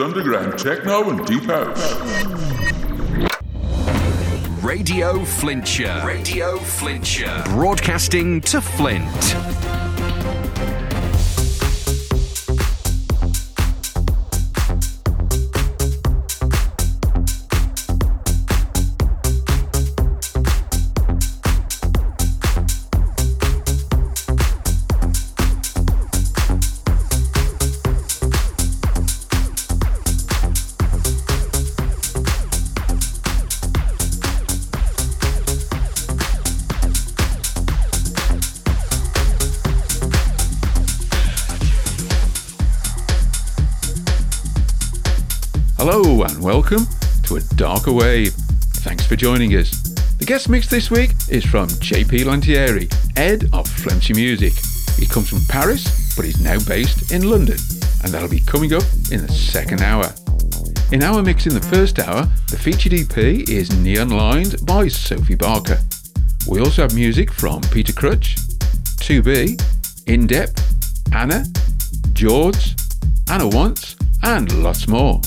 underground techno and deep house. Radio Flintshire. Radio Flintshire. Broadcasting to Flint. Darker wave. Thanks for joining us. The guest mix this week is from JP Lantieri, Ed of Flemcy Music. He comes from Paris, but he's now based in London, and that'll be coming up in the second hour. In our mix in the first hour, the featured EP is Neon Lines by Sophie Barker. We also have music from Peter Cruch, TwoB, In Depth, Anna, Jords, Hannah Wants, and lots more.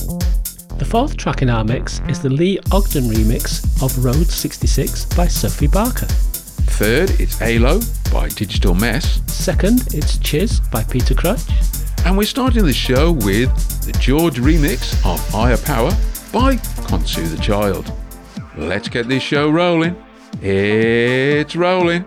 The fourth track in our mix is the Lee Ogdon remix of Road 66 by Sophie Barker. Third, it's Halo by Digital Mess. Second, it's Chiz by Peter Cruch. And we're starting the show with the Jords remix of Higher Power by Khonsu the Child. Let's get this show rolling. It's rolling.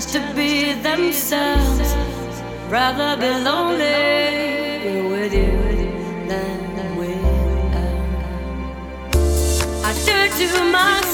Challenge to be themselves. Rather be lonely with you than without. I do to myself.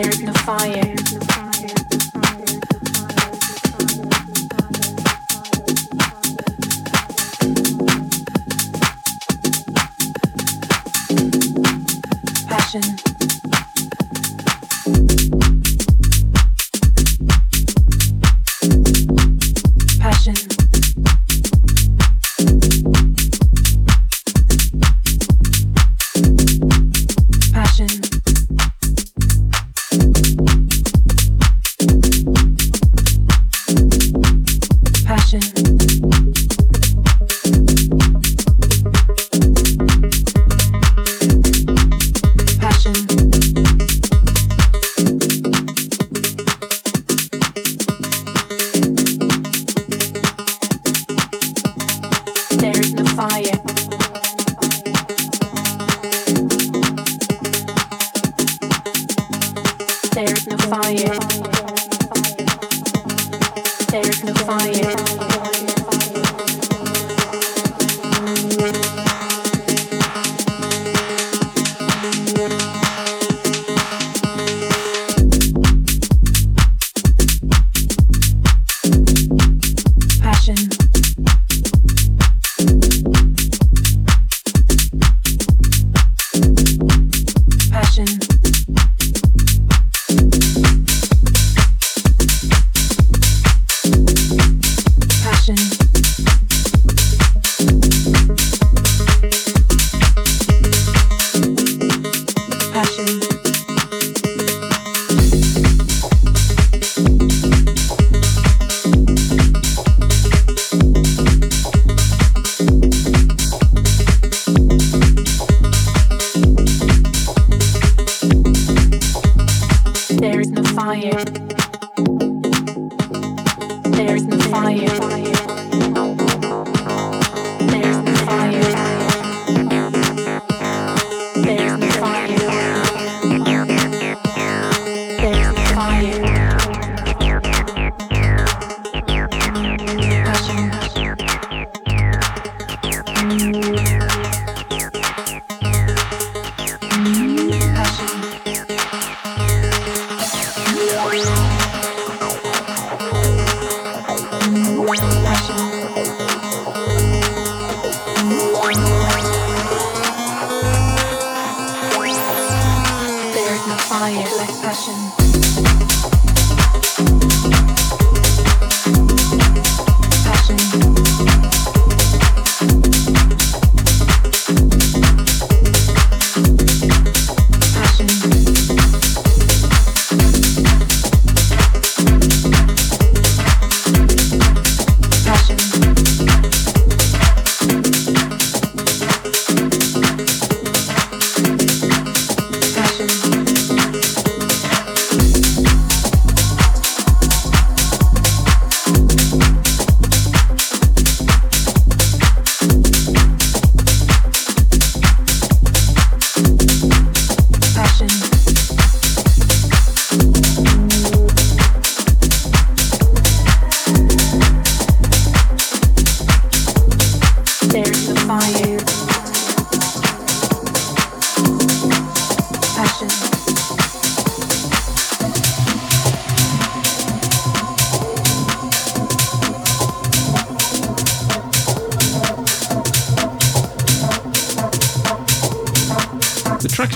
There's no fire.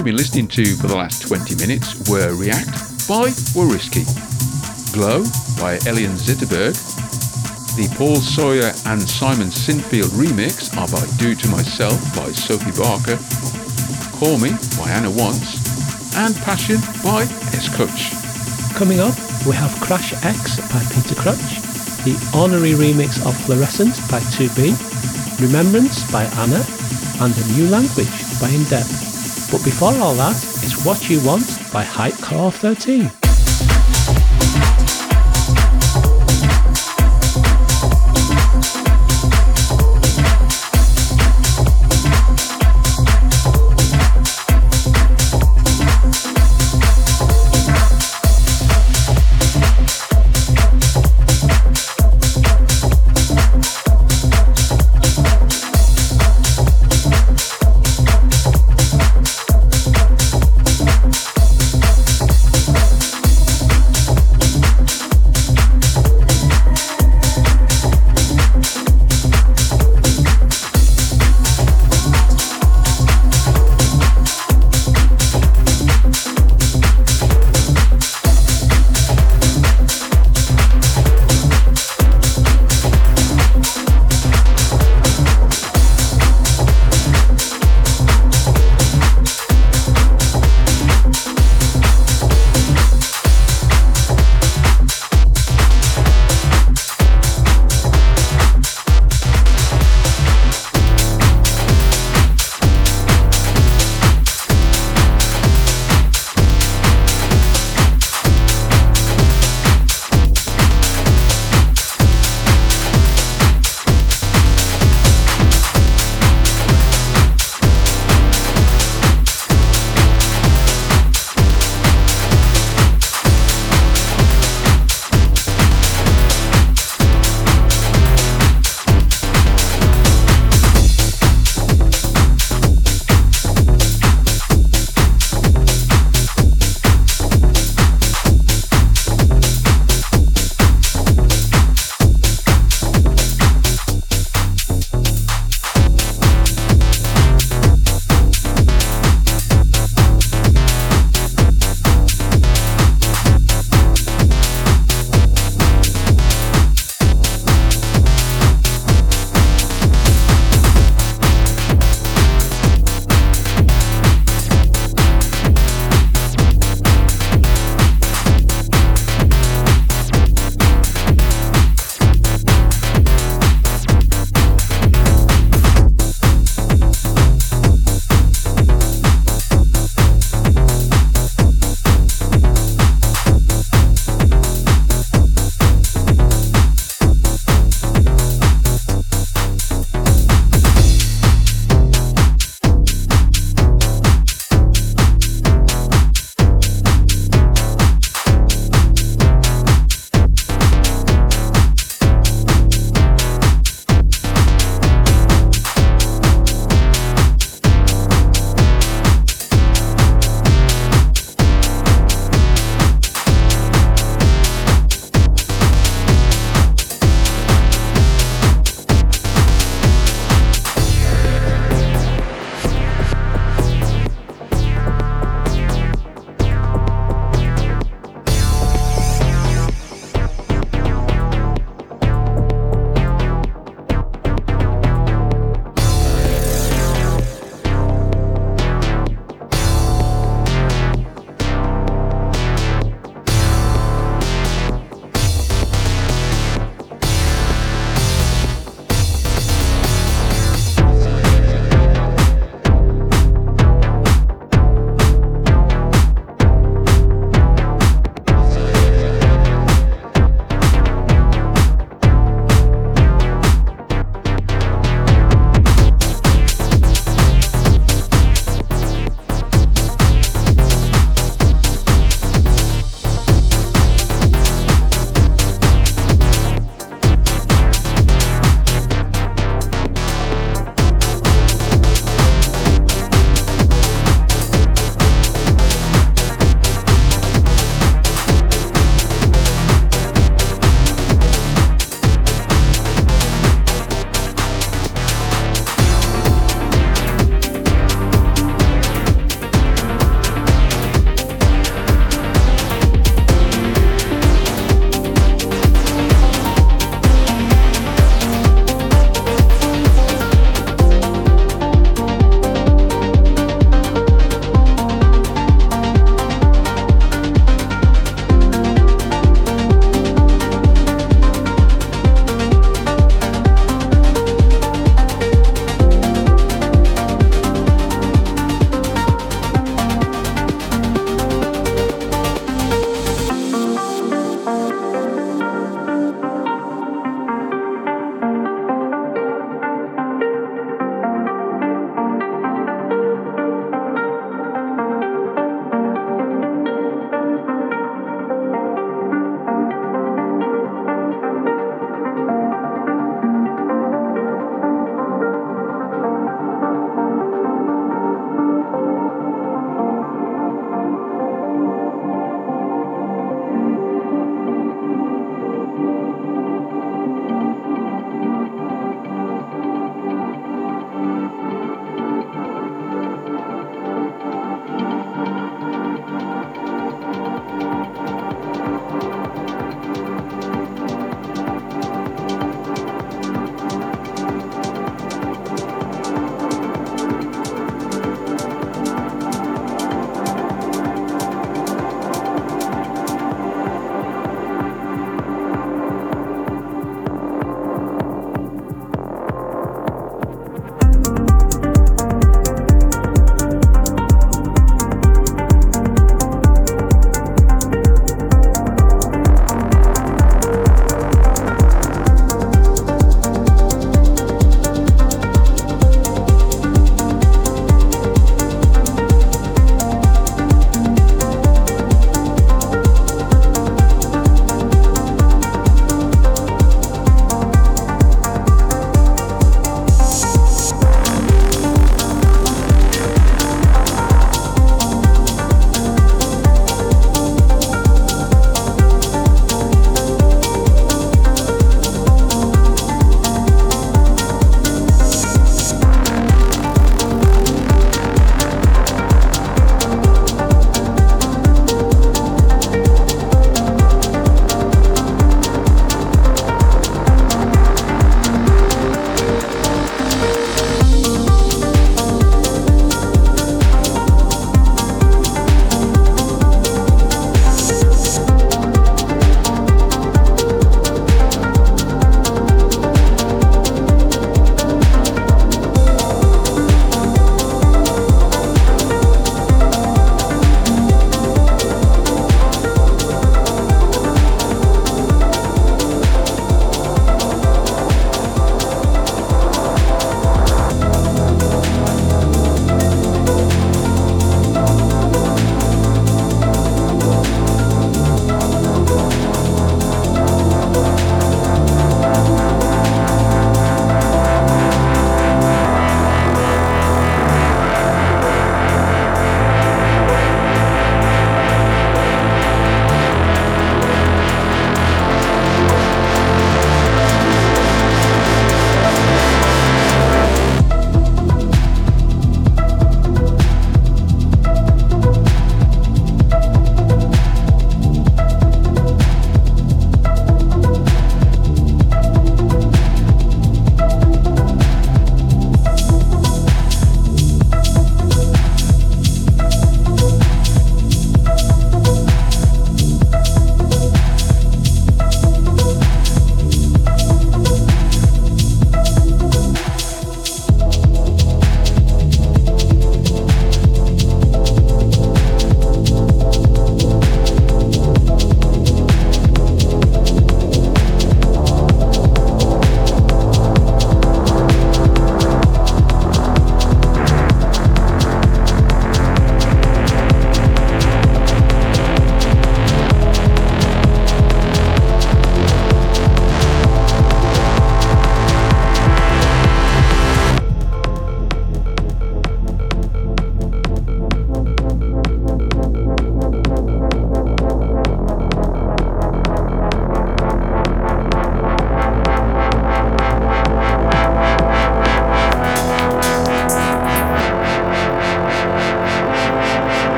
You've been listening to for the last 20 minutes were React by Wariski, Glow by Elian Zitterberg, the Paul Sawyer and Simon Sinfield remix of I Do To Myself by Sophie Barker, Call Me by Hannah Wants, and Passion by S. Kutch. Coming up, we have Crash X by Peter Cruch, the honorary remix of Fluorescent by TwoB, Remembrance by Anna, and A New Language by Indepth. But before all that, it's What You Want by Hype Core 13.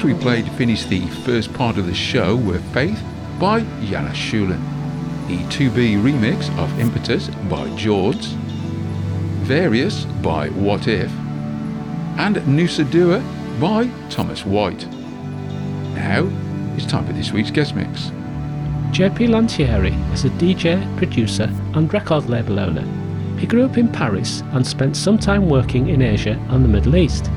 Tracks we played to finish the first part of the show were Faith by Yana Schulen, the TwoB remix of Impetus by George, Various by What If, and Noosa Dua by Thomas White. Now it's time for this week's guest mix. JP Lantieri is a DJ, producer, and record label owner. He grew up in Paris and spent some time working in Asia and the Middle East.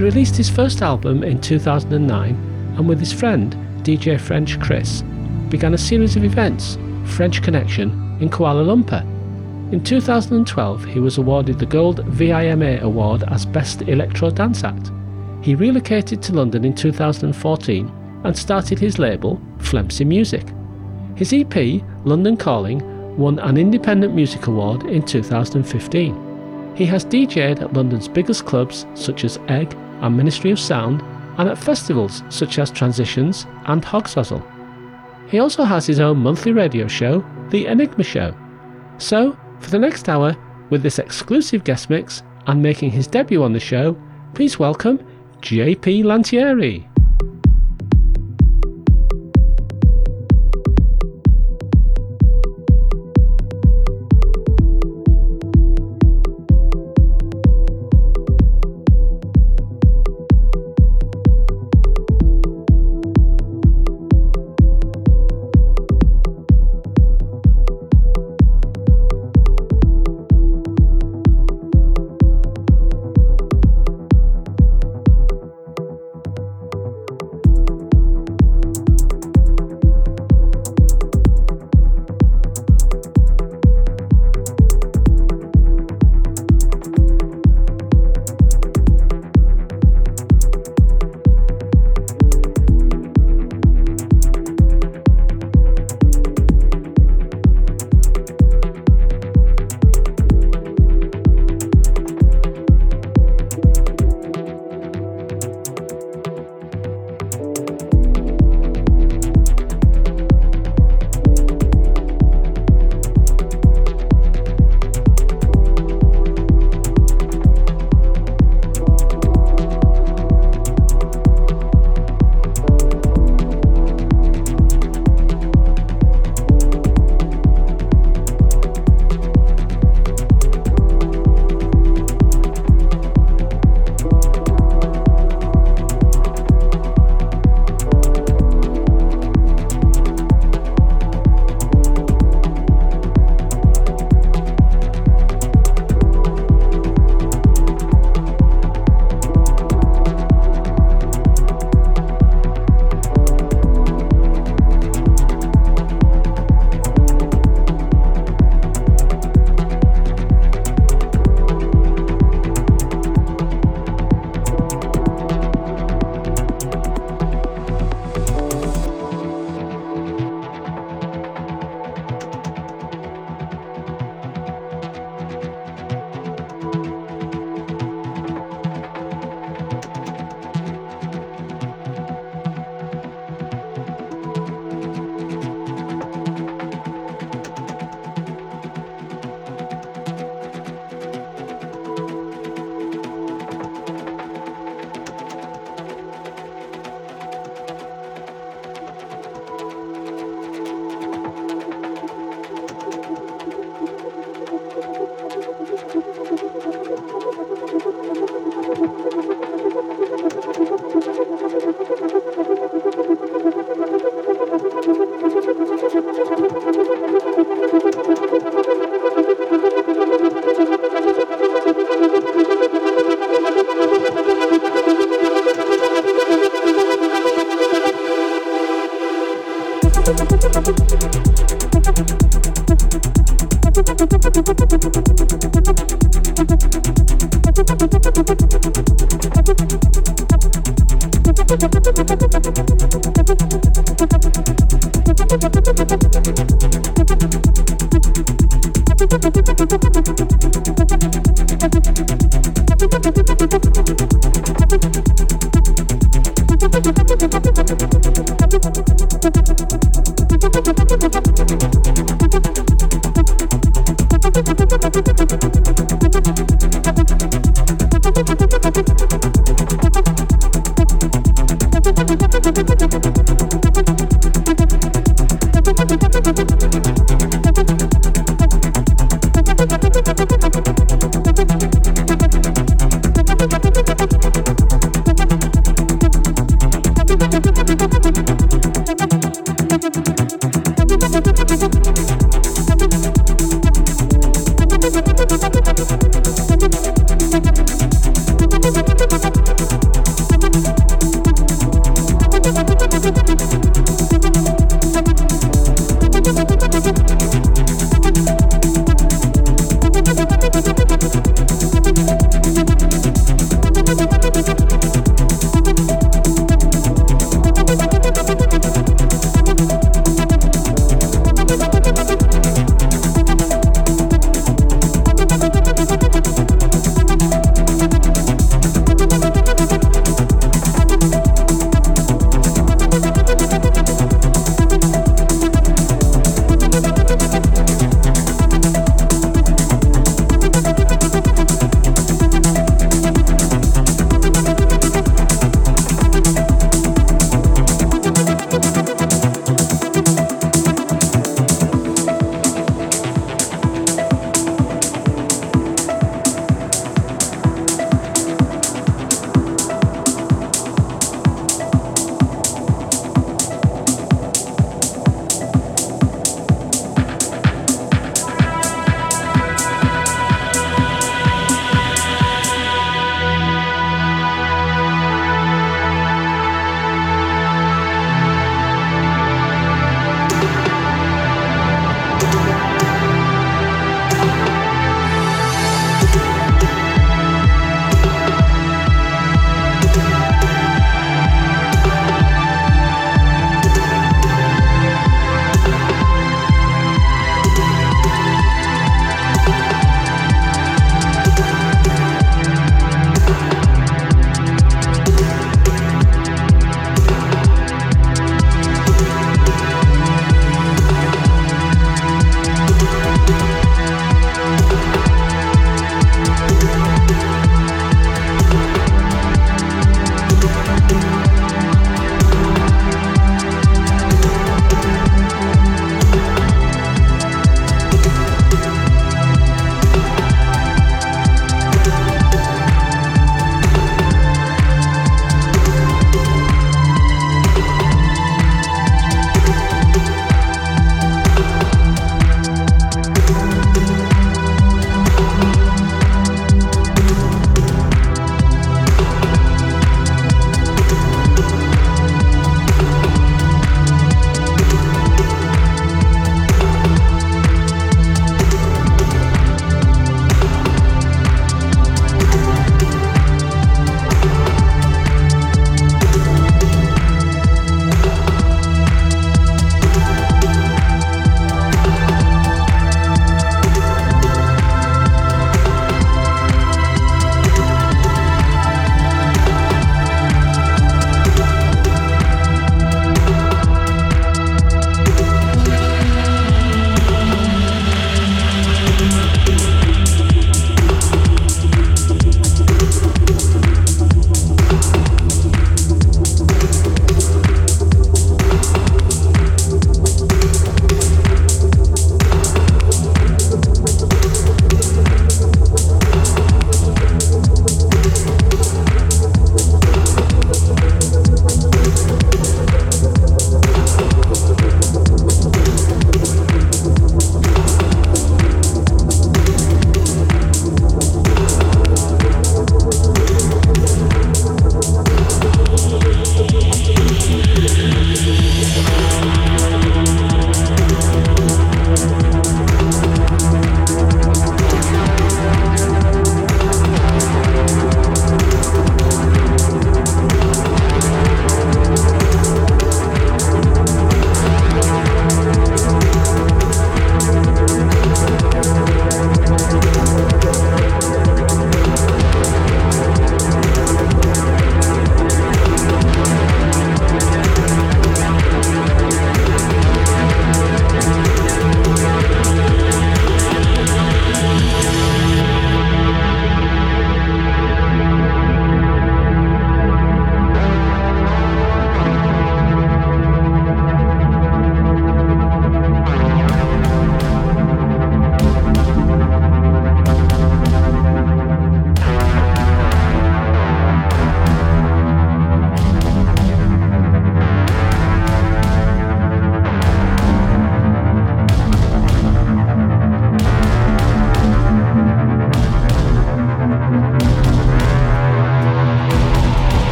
He released his first album in 2009 and with his friend, DJ French Chris, began a series of events, French Connection, in Kuala Lumpur. In 2012, he was awarded the Gold VIMA Award as Best Electro Dance Act. He relocated to London in 2014 and started his label, Flemcy Music. His EP, London Calling, won an Independent Music Award in 2015. He has DJed at London's biggest clubs such as Egg and Ministry of Sound and at festivals such as Transitions and Hogshazzle. He also has his own monthly radio show, The Enigma Show. So, for the next hour, with this exclusive guest mix and making his debut on the show, please welcome JP Lantieri.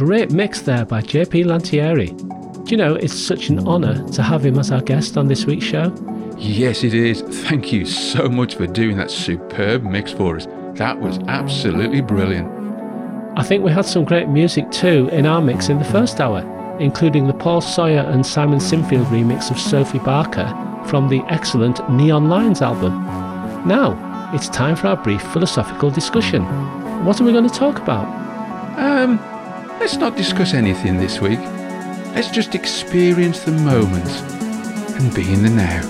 Great mix there by JP Lantieri. Do you know, it's such an honour to have him as our guest on this week's show. Yes, it is. Thank you so much for doing that superb mix for us. That was absolutely brilliant. I think we had some great music too in our mix in the first hour, including the Paul Sawyer and Simon Sinfield remix of Sophie Barker from the excellent Neon Lines album. Now, it's time for our brief philosophical discussion. What are we going to talk about? Um, let's not discuss anything this week. Let's just experience the moment and be in the now.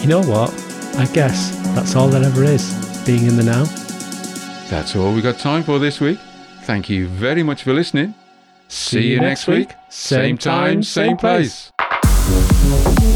You know what? I guess that's all there ever is, being in the now. That's all we got time for this week. Thank you very much for listening. See you next week. Same time, same place. The